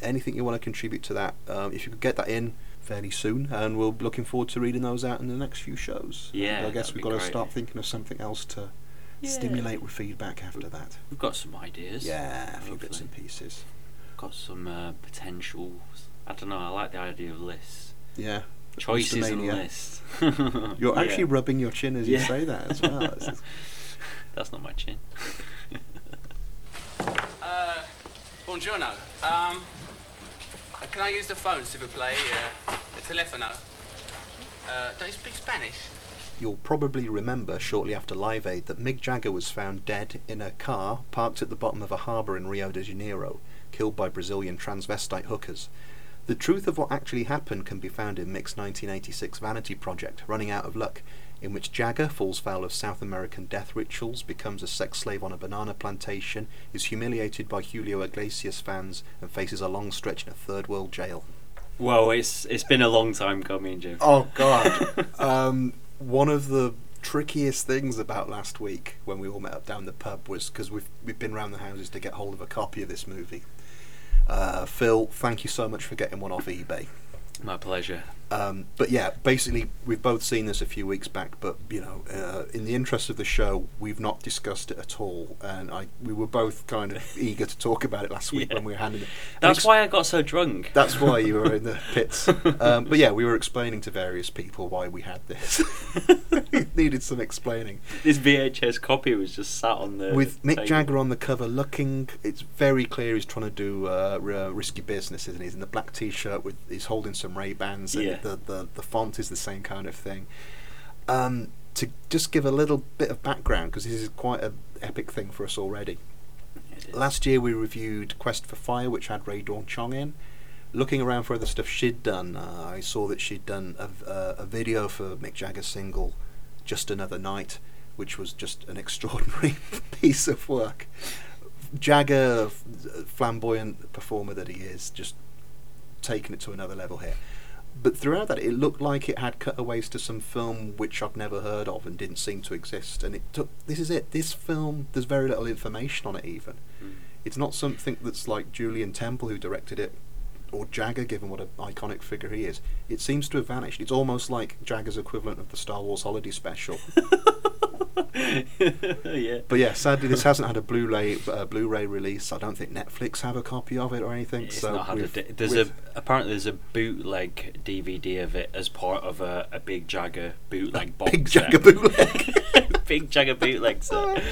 Anything you want to contribute to that? Um, if you could get that in fairly soon, and we'll be looking forward to reading those out in the next few shows. Yeah, And I guess we've be got to start thinking of something else to Yeah. stimulate with feedback after that. We've got some ideas. Yeah, a few bits and pieces. Got some uh, potentials. I don't know. I like the idea of lists, Yeah. choices and Mania. lists. You're Yeah. actually rubbing your chin as you Yeah. say that as well. That's not my chin. Uh, buongiorno. Um, can I use the phone, s'il vous plaît? Uh, the telefono. Uh, don't you speak Spanish? You'll probably remember shortly after Live Aid that Mick Jagger was found dead in a car parked at the bottom of a harbour in Rio de Janeiro, killed by Brazilian transvestite hookers. The truth of what actually happened can be found in Mick's 1986 Vanity project, Running Out of Luck, in which Jagger falls foul of South American death rituals, becomes a sex slave on a banana plantation, is humiliated by Julio Iglesias fans, and faces a long stretch in a third world jail. Well, it's it's been a long time coming, Jim. Oh God! um, one of the trickiest things about last week when we all met up down the pub was because we've we've been round the houses to get hold of a copy of this movie. Uh, Phil, thank you so much for getting one off eBay. My pleasure. Um, but yeah, basically, we've both seen this a few weeks back. But you know, uh, in the interest of the show, we've not discussed it at all, and I we were both kind of eager to talk about it last week Yeah. when we were handing it. That's ex- why I got so drunk. that's why you were in the pits. Um, but yeah, we were explaining to various people why we had this. it needed some explaining. this VHS copy was just sat on the With Mick table. Jagger on the cover, looking, it's very clear he's trying to do uh, r- risky business, isn't he? He's in the black T-shirt with, he's holding some Ray Bans. Yeah. The, the the font is the same kind of thing. Um, to just give a little bit of background, because this is quite an epic thing for us already. Last year we reviewed Quest for Fire, which had Rae Dawn Chong in. Looking around for other stuff she'd done, uh, I saw that she'd done a, uh, a video for Mick Jagger's single "Just Another Night," which was just an extraordinary piece of work. Jagger, flamboyant performer that he is, just taking it to another level here. But throughout that, it looked like it had cutaways to some film which I'd never heard of and didn't seem to exist. And it took. This is it. This film, there's very little information on it even. Mm. It's not something that's like Julien Temple who directed it, or Jagger, given what an iconic figure he is. It seems to have vanished. It's almost like Jagger's equivalent of the Star Wars Holiday Special. yeah. but yeah, sadly, this hasn't had a Blu-ray uh, Blu-ray release. I don't think Netflix have a copy of it or anything. It's so not had a di- there's a apparently there's a bootleg DVD of it as part of a, a big Jagger bootleg box. Big. Jagger bootleg. big Jagger bootleg set.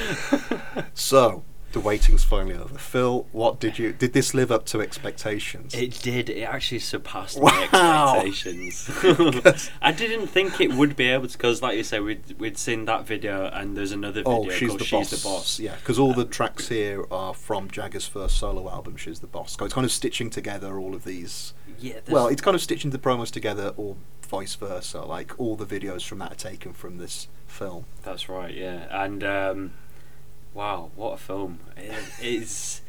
so the waiting's finally over. Phil, what did you? Did this live up to expectations? It did. It actually surpassed Wow. my expectations. I didn't think it would be able to, because, like you say, we'd we'd seen that video, and there's another video Oh, she's the, "She's boss. the Boss." Yeah, because all the tracks here are from Jagger's first solo album, She's the Boss. So it's kind of stitching together all of these. Yeah. Well, it's kind of stitching the promos together, or vice versa. Like all the videos from that are taken from this film. That's right, yeah. And um, wow, what a film! It, it's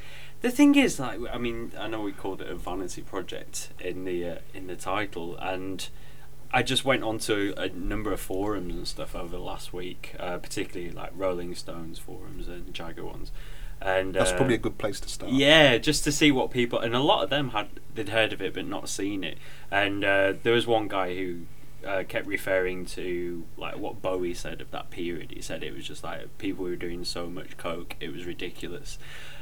the thing is, like, I mean, I know we called it a vanity project in the uh, in the title, and I just went onto a number of forums and stuff over the last week, uh, particularly like Rolling Stones forums and Jagger ones. And That's uh, probably a good place to start. yeah, just to see what people and a lot of them had they'd heard of it but not seen it. And uh, there was one guy who uh, kept referring to like what Bowie said of that period. He said it was just like people were doing so much coke, it was ridiculous.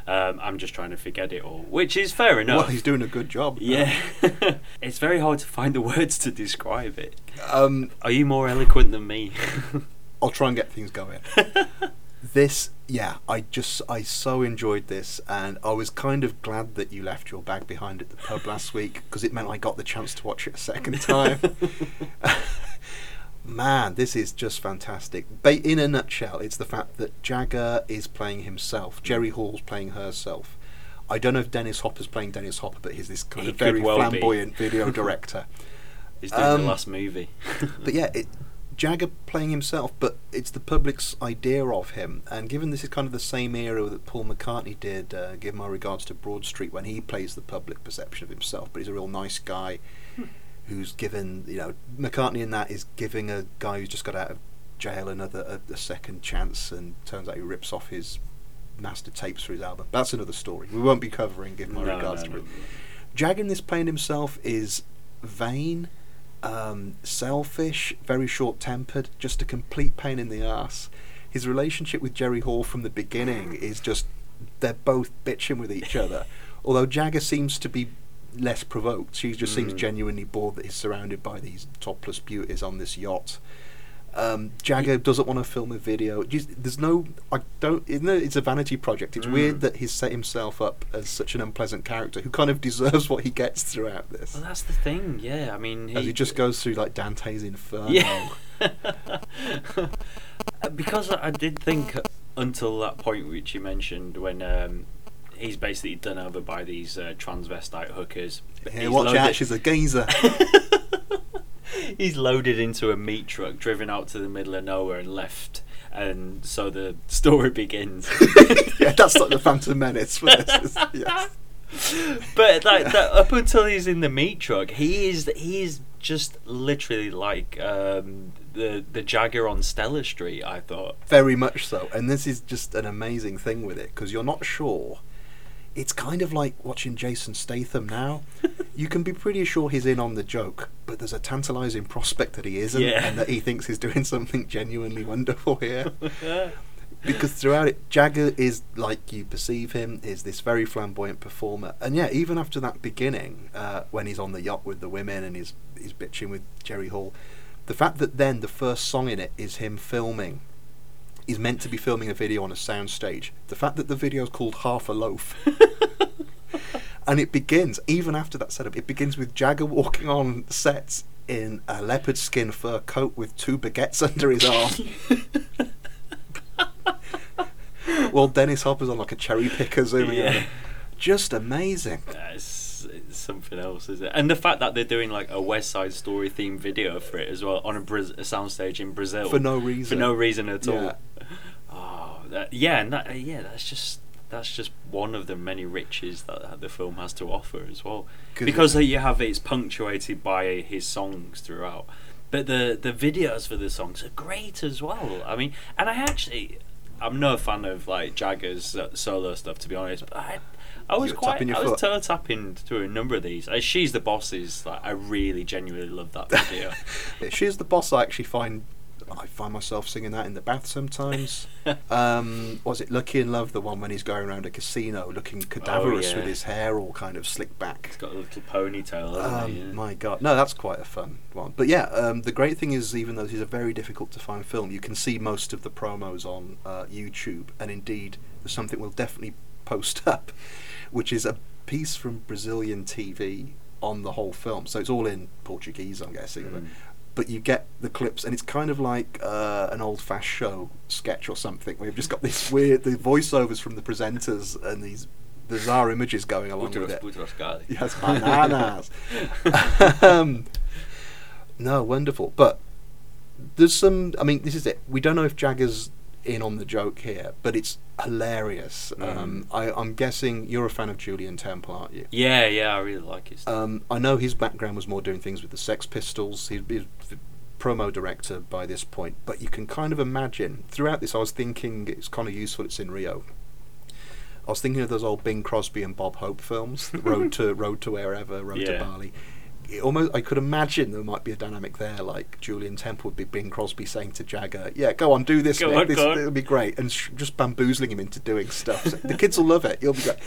Um, I'm just trying to forget it all, which is fair enough. Well, he's doing a good job. yeah, it's very hard to find the words to describe it. Um, Are you more eloquent than me? I'll try and get things going. this, yeah, I just, I so enjoyed this, and I was kind of glad that you left your bag behind at the pub last week because it meant I got the chance to watch it a second time. Man, this is just fantastic. Ba- in a nutshell, it's the fact that Jagger is playing himself, Jerry Hall's playing herself. I don't know if Dennis Hopper's playing Dennis Hopper, but he's this kind He of very well be. flamboyant video director. He's doing Um, the last movie. But yeah, it, Jagger playing himself, but it's the public's idea of him. And given this is kind of the same era that Paul McCartney did, uh, give my regards to Broad Street when he plays the public perception of himself, but he's a real nice guy. who's given you know McCartney in that is giving a guy who's just got out of jail another a, a second chance, and turns out he rips off his master tapes for his album. That's another story. We won't be covering. Give my No, regards no, to no, it. no. Jag in this playing himself is vain, um, selfish, very short tempered, just a complete pain in the ass. His relationship with Jerry Hall from the beginning is just they're both bitching with each other. Although Jagger seems to be less provoked, she just seems Mm. genuinely bored that he's surrounded by these topless beauties on this yacht. Um, Jagger doesn't want to film a video. There's no, I don't. It's a vanity project. It's Mm. weird that he's set himself up as such an unpleasant character who kind of deserves what he gets throughout this. Well, that's the thing. Yeah, I mean, he, As he just goes through like Dante's Inferno. Yeah. because I did think until that point which you mentioned when um, he's basically done over by these uh, transvestite hookers. Hey, He's watch loaded- out, she's a geezer. he's loaded into a meat truck, driven out to the middle of nowhere, and left. And so the story begins. yeah, that's like the Phantom Menace for this. yes. but like that, up until he's in the meat truck, he is he is just literally like um, the the Jagger on Stella Street. I thought. Very much so. And this is just an amazing thing with it because you're not sure. It's kind of like watching Jason Statham now. you can be pretty sure he's in on the joke, but there's a tantalizing prospect that he isn't Yeah. and that he thinks he's doing something genuinely wonderful here. because throughout it, Jagger is like you perceive him, is this very flamboyant performer, and yeah, even after that beginning, uh, when he's on the yacht with the women and he's he's bitching with Jerry Hall, the fact that then the first song in it is him filming, he's meant to be filming a video on a soundstage. The fact that the video is called Half a Loaf. And it begins, even after that setup, it begins with Jagger walking on sets in a leopard skin fur coat with two baguettes under his arm. Well, Dennis Hopper's on like a cherry picker zooming Yeah. in. Just amazing. It's, something else, is it? And the fact that they're doing like a West Side Story themed video for it as well on a, Braz- a soundstage in Brazil For no reason. for no reason at Yeah. all. Oh, that, yeah, and that, uh, yeah, that's just that's just one of the many riches that, the film has to offer as well. Because you have it's punctuated by his songs throughout, but the the videos for the songs are great as well. I mean, and I actually. I'm no fan of like Jagger's solo stuff, to be honest. But I, I was quite, I was toe tapping to a number of these. Uh, She's the boss is like I really genuinely love that video. She's the boss. I actually find I find myself singing that in the bath sometimes. um, was it Lucky in Love, the one when he's going around a casino looking cadaverous Oh, yeah. with his hair all kind of slicked back? He's got a little ponytail, Um, he? Yeah. My God, no, that's quite a fun one. But yeah, um, the great thing is, even though this is a very difficult to find film, you can see most of the promos on uh, YouTube, and indeed, there's something we'll definitely post up, which is a piece from Brazilian TV on the whole film. So it's all in Portuguese, I'm guessing. But, Mm. But you get the clips, and it's kind of like uh, an old fast show sketch or something, you've just got this weird the voiceovers from the presenters and these bizarre images going along with it. Yes, bananas. um, no, wonderful. But there's some. I mean, this is it. We don't know if Jagger's in on the joke here, but it's hilarious. Um, I, I'm guessing you're a fan of Julien Temple, aren't you? Yeah, yeah, I really like his. Um, I know his background was more doing things with the Sex Pistols. He's the promo director by this point, but you can kind of imagine throughout this. I was thinking it's kind of useful. It's in Rio. I was thinking of those old Bing Crosby and Bob Hope films, Road to Road to Wherever, Road Yeah. to Bali. It almost, I could imagine there might be a dynamic there, like Julien Temple would be Bing Crosby saying to Jagger, "Yeah, go on, do this, Go on, this go it'll be great," and sh- just bamboozling him into doing stuff. So the kids will love it. You'll be great.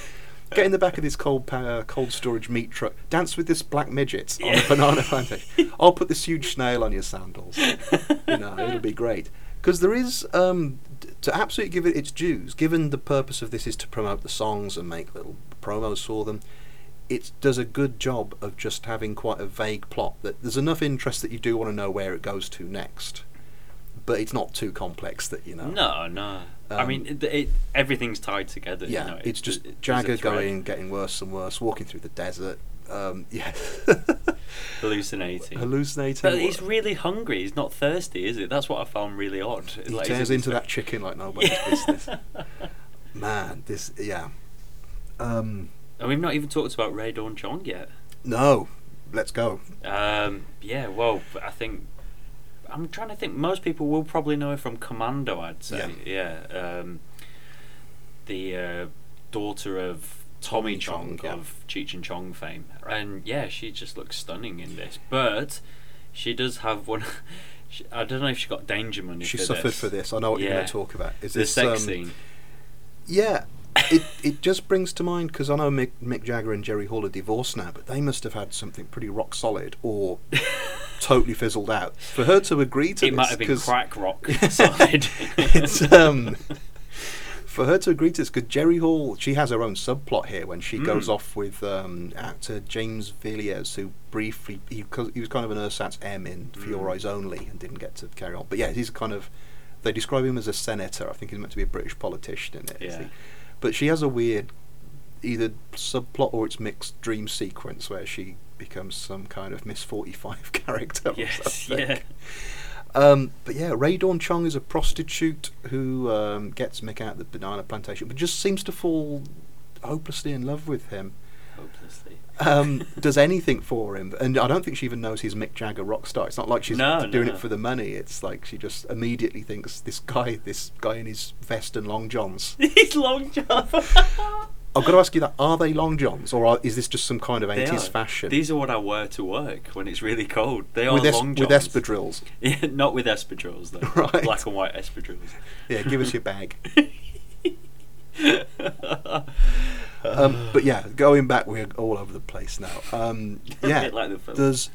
Get in the back of this cold uh, cold storage meat truck. Dance with this black midget on a banana plantation. I'll put this huge snail on your sandals. you know, it'll be great. Because there is, um, to absolutely give it its dues, given the purpose of this is to promote the songs and make little promos for them, it does a good job of just having quite a vague plot. That there's enough interest that you do want to know where it goes to next, but it's not too complex that you know. No, no. I Um, mean, it, it, everything tied together. Yeah, you know, it's just there's a Jagger going, getting worse and worse, walking through the desert. Um, yeah, hallucinating. hallucinating. But he's really hungry. He's not thirsty, is it? That's what I found really odd. he Like, tears into that chicken like nobody's business. Man, this yeah. Um, And we've not even talked about Rae Dawn Chong yet. no, let's go. Um, yeah, well, I think I'm trying to think. Most people will probably know her from Commando. I'd say, yeah. Um, the uh, daughter of Tommy, Tommy Chong, Chong, yeah. of Cheech and Chong fame, and yeah, she just looks stunning in this. But she does have one. she, I don't know if she got danger money. She for suffered this. for this. I know what you're going to talk about. Is The this sex um, scene. Yeah, it it just brings to mind because I know Mick, Mick Jagger and Jerry Hall are divorced now, but they must have had something pretty rock solid or totally fizzled out for her to agree to It this. might have been 'cause crack rock side. it's um for her to agree to this because Jerry Hall she has her own subplot here when she goes Mm. off with um, actor James Villiers who briefly he, he was kind of an ersatz M in For Your. Eyes Only and didn't get to carry on. But yeah, he's kind of they describe him as a senator. I think he's meant to be a British politician in it. Yeah. But she has a weird either subplot or it's mixed dream sequence where she becomes some kind of Miss 45 character. or yes, something. yeah. Um, but yeah, Rae Dawn Chong is a prostitute who um, gets Mick out of the banana plantation, but just seems to fall hopelessly in love with him. Hopelessly. Um, does anything for him, and I don't think she even knows he's Mick Jagger rock star. It's not like she's No, doing no. it for the money. It's like she just immediately thinks this guy, this guy in his vest and long johns. These long johns. I've got to ask you that: Are they long johns, or are, is this just some kind of eighties fashion? These are what I wear to work when it's really cold. They are with, es- long with espadrilles. Yeah, not with espadrilles though. Right. Black and white espadrilles. Yeah, give us your bag. Um, but yeah, going back, we're all over the place now. Um, yeah, like the film. there's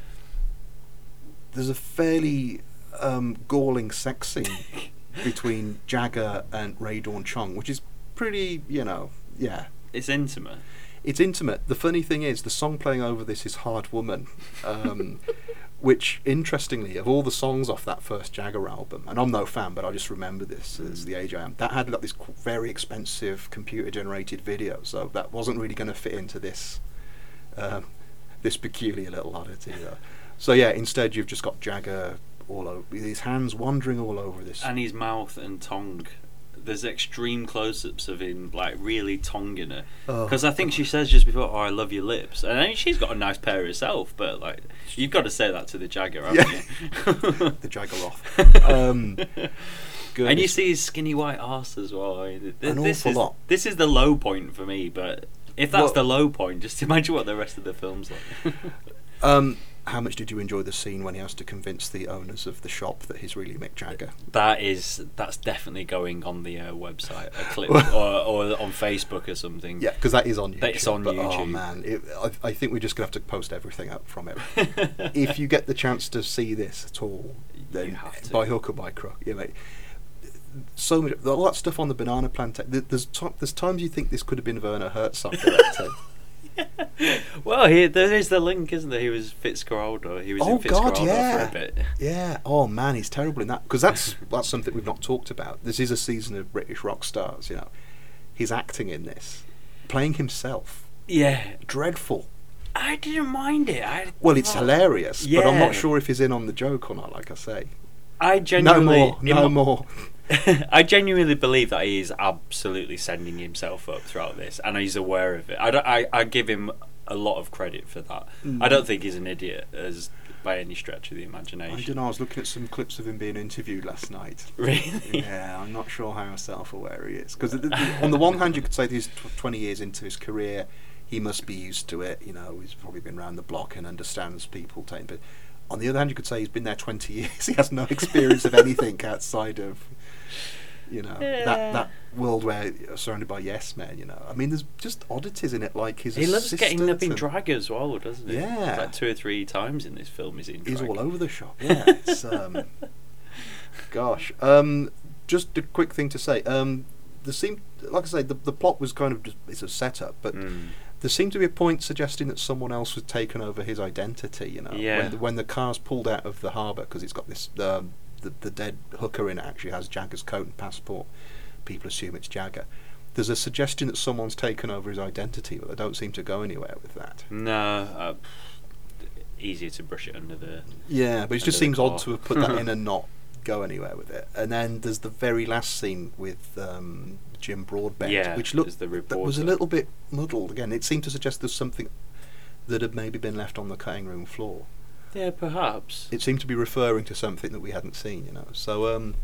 there's a fairly um, galling sex scene between Jagger and Rae Dawn Chong, which is pretty, you know, yeah, It's intimate. it's intimate. The funny thing is, the song playing over this is Hard Woman, um, which, interestingly, of all the songs off that first Jagger album, and I'm no fan, but I just remember this as the age I am, that had like this very expensive computer generated video, so that wasn't really going to fit into this um, this peculiar little oddity. Though. So yeah, instead you've just got Jagger all over, his hands wandering all over this. And his mouth and tongue. There's extreme close-ups of him, like really tonguing her. Oh, Because I think she says just before, "Oh, I love your lips," and I mean, she's got a nice pair herself. But like, you've got to say that to the Jagger, haven't Yeah. you? the Jaggeroth. Um, Good and you see his skinny white ass as well. I mean, th- An this awful is lot. this is the low point for me. But if that's Well- the low point, just imagine what the rest of the film's like. Um, how much did you enjoy the scene when he has to convince the owners of the shop that he's really Mick Jagger? That is that's definitely going on the uh, website, a clip, or, or on Facebook or something. Yeah, because that is on YouTube. That's on but, Oh man, it, I, I think we're just gonna have to post everything up from it. if you get the chance to see this at all, then You have to. by hook or by crook, you know. So much, all that stuff on the banana plantation. There's there's times you think this could have been Werner Herzog directing. well, here there is the link, isn't there? He was Fitzcarraldo. He was Oh, in God, yeah. for a bit. Yeah. Oh man, he's terrible in that because that's that's something we've not talked about. This is a season of British rock stars. You know, he's acting in this, playing himself. Yeah, Dreadful. I didn't mind it. I Well, it's oh, hilarious, but I'm not sure if he's in on the joke or not. Like I say, I genuinely no more, no more. I genuinely believe that he is absolutely sending himself up throughout this, and he's aware of it. I, don't, I, I give him a lot of credit for that. Mm. I don't think he's an idiot, as by any stretch of the I imagination. don't know. I was looking at some clips of him being interviewed last night. Really? yeah, I'm not sure how self-aware he is. Because on the one hand, you could say he's tw- 20 years into his career, he must be used to it. You know, he's probably been around the block and understands people taking. But on the other hand, you could say he's been there 20 years. he has no experience of anything outside of, you know, Yeah. that that world where you're surrounded by yes men. You know, I mean, there's just oddities in it, like his. He loves getting up in drag as well, doesn't he? Yeah. like two or three times in this film he's in drag. He's all over the shop. Yeah. It's, um, gosh. Um, just a quick thing to say. Um, there seemed, like I say, the, the plot was kind of just, it's a setup, but Mm. there seemed to be a point suggesting that someone else was taken over his identity. You know, Yeah. when, the, when the car's pulled out of the harbour because it's got this um, the the dead hooker in it actually has Jagger's coat and passport. People assume it's Jagger. There's a suggestion that someone's taken over his identity, but they don't seem to go anywhere with that. No, uh, easier to brush it under the. Yeah, but it just seems odd to have put that in and not go anywhere with it. And then there's the very last scene with um, Jim Broadbent, Yeah, which looked that was a little bit muddled. Again, it seemed to suggest there's something that had maybe been left on the cutting room floor. Yeah, perhaps. It seemed to be referring to something that we hadn't seen, you know. So, um,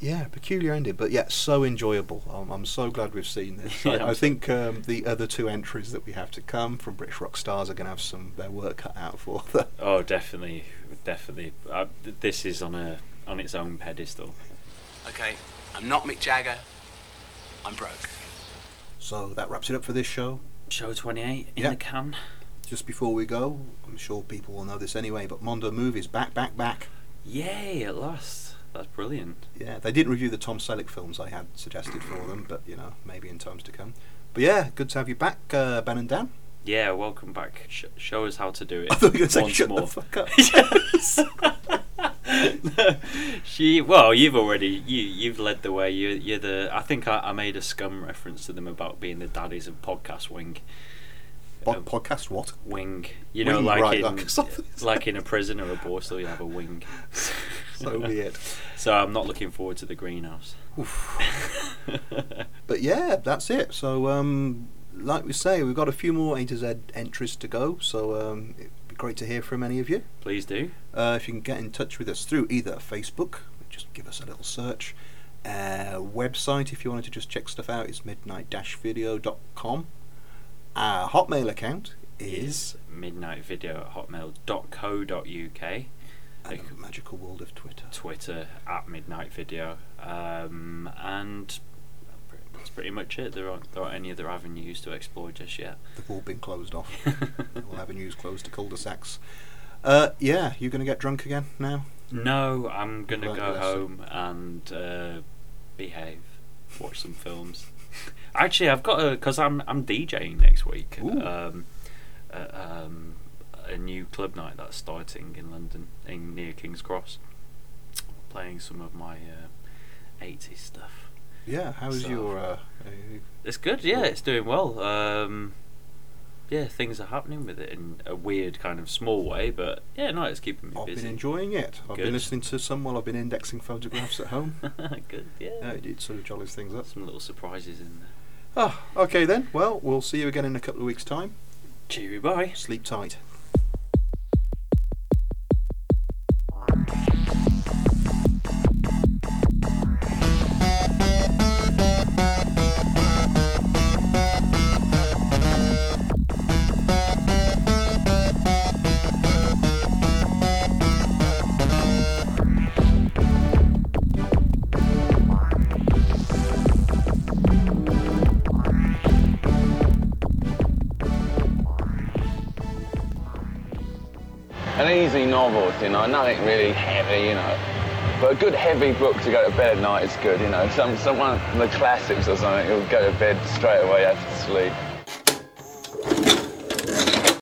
yeah, peculiar ending, but yet so enjoyable. I'm, I'm so glad we've seen this. Yeah, I, I'm I so- think um, the other two entries that we have to come from British rock stars are going to have some their work cut out for them. Oh, definitely, definitely. Uh, th- this is on a on its own pedestal. Okay, I'm not Mick Jagger. I'm broke. So that wraps it up for this show. Show twenty eight in Yeah. the can. Just before we go, I'm sure people will know this anyway, but Mondo Movies back, back, back. Yay! At last. That's brilliant. Yeah, they didn't review the Tom Selleck films I had suggested for them, but you know, maybe in times to come. But yeah, good to have you back, uh, Ben and Dan. Yeah, welcome back. Sh- show us how to do it I thought you were going to say once shut more. the fuck up. yes. she well, you've already you you've led the way. You you're the. I think I, I made a scum reference to them about being the daddies of podcast wing. Podcast what? wing. You know, Wing, like right, in like like in a prison or a borstal, you have a wing. So be it. So I'm not looking forward to the greenhouse. But yeah, that's it. So, um, like we say, we've got a few more A to Z entries to go. So um, it'd be great to hear from any of you. Please do. Uh, if you can get in touch with us through either Facebook, just give us a little search. Uh, website, if you wanted to just check stuff out, is midnight-video.com. Our Hotmail account is midnightvideo at hotmail.co.uk. and the magical world of Twitter. Twitter at midnight video. Um, and that's pretty much it. There aren't, there aren't any other avenues to explore just yet. They've all been closed off. all avenues closed to cul-de-sacs. Uh, yeah, you're going to get drunk again now? No, I'm going to go home and uh, behave, watch some films. Actually, I've got a because I'm I'm DJing next week. Um, at, um, a new club night that's starting in London, in near King's Cross. Playing some of my uh, 80s stuff. Yeah, how's So- your... Uh, uh, It's good, yeah, it's doing well. Um, yeah, things are happening with it in a weird kind of small way, but yeah, no, it's keeping me I've busy. been enjoying it. I've Good. been listening to some while I've been indexing photographs at home. good, yeah. Yeah, it sort of jollies things up. Some little surprises in there. Ah, okay then. Well, we'll see you again in a couple of weeks' time. Cheery bye. Sleep tight. An easy novel, you know, nothing really heavy, you know. But a good heavy book to go to bed at night is good, you know. Some, someone, the classics or something, you'll go to bed straight away after sleep.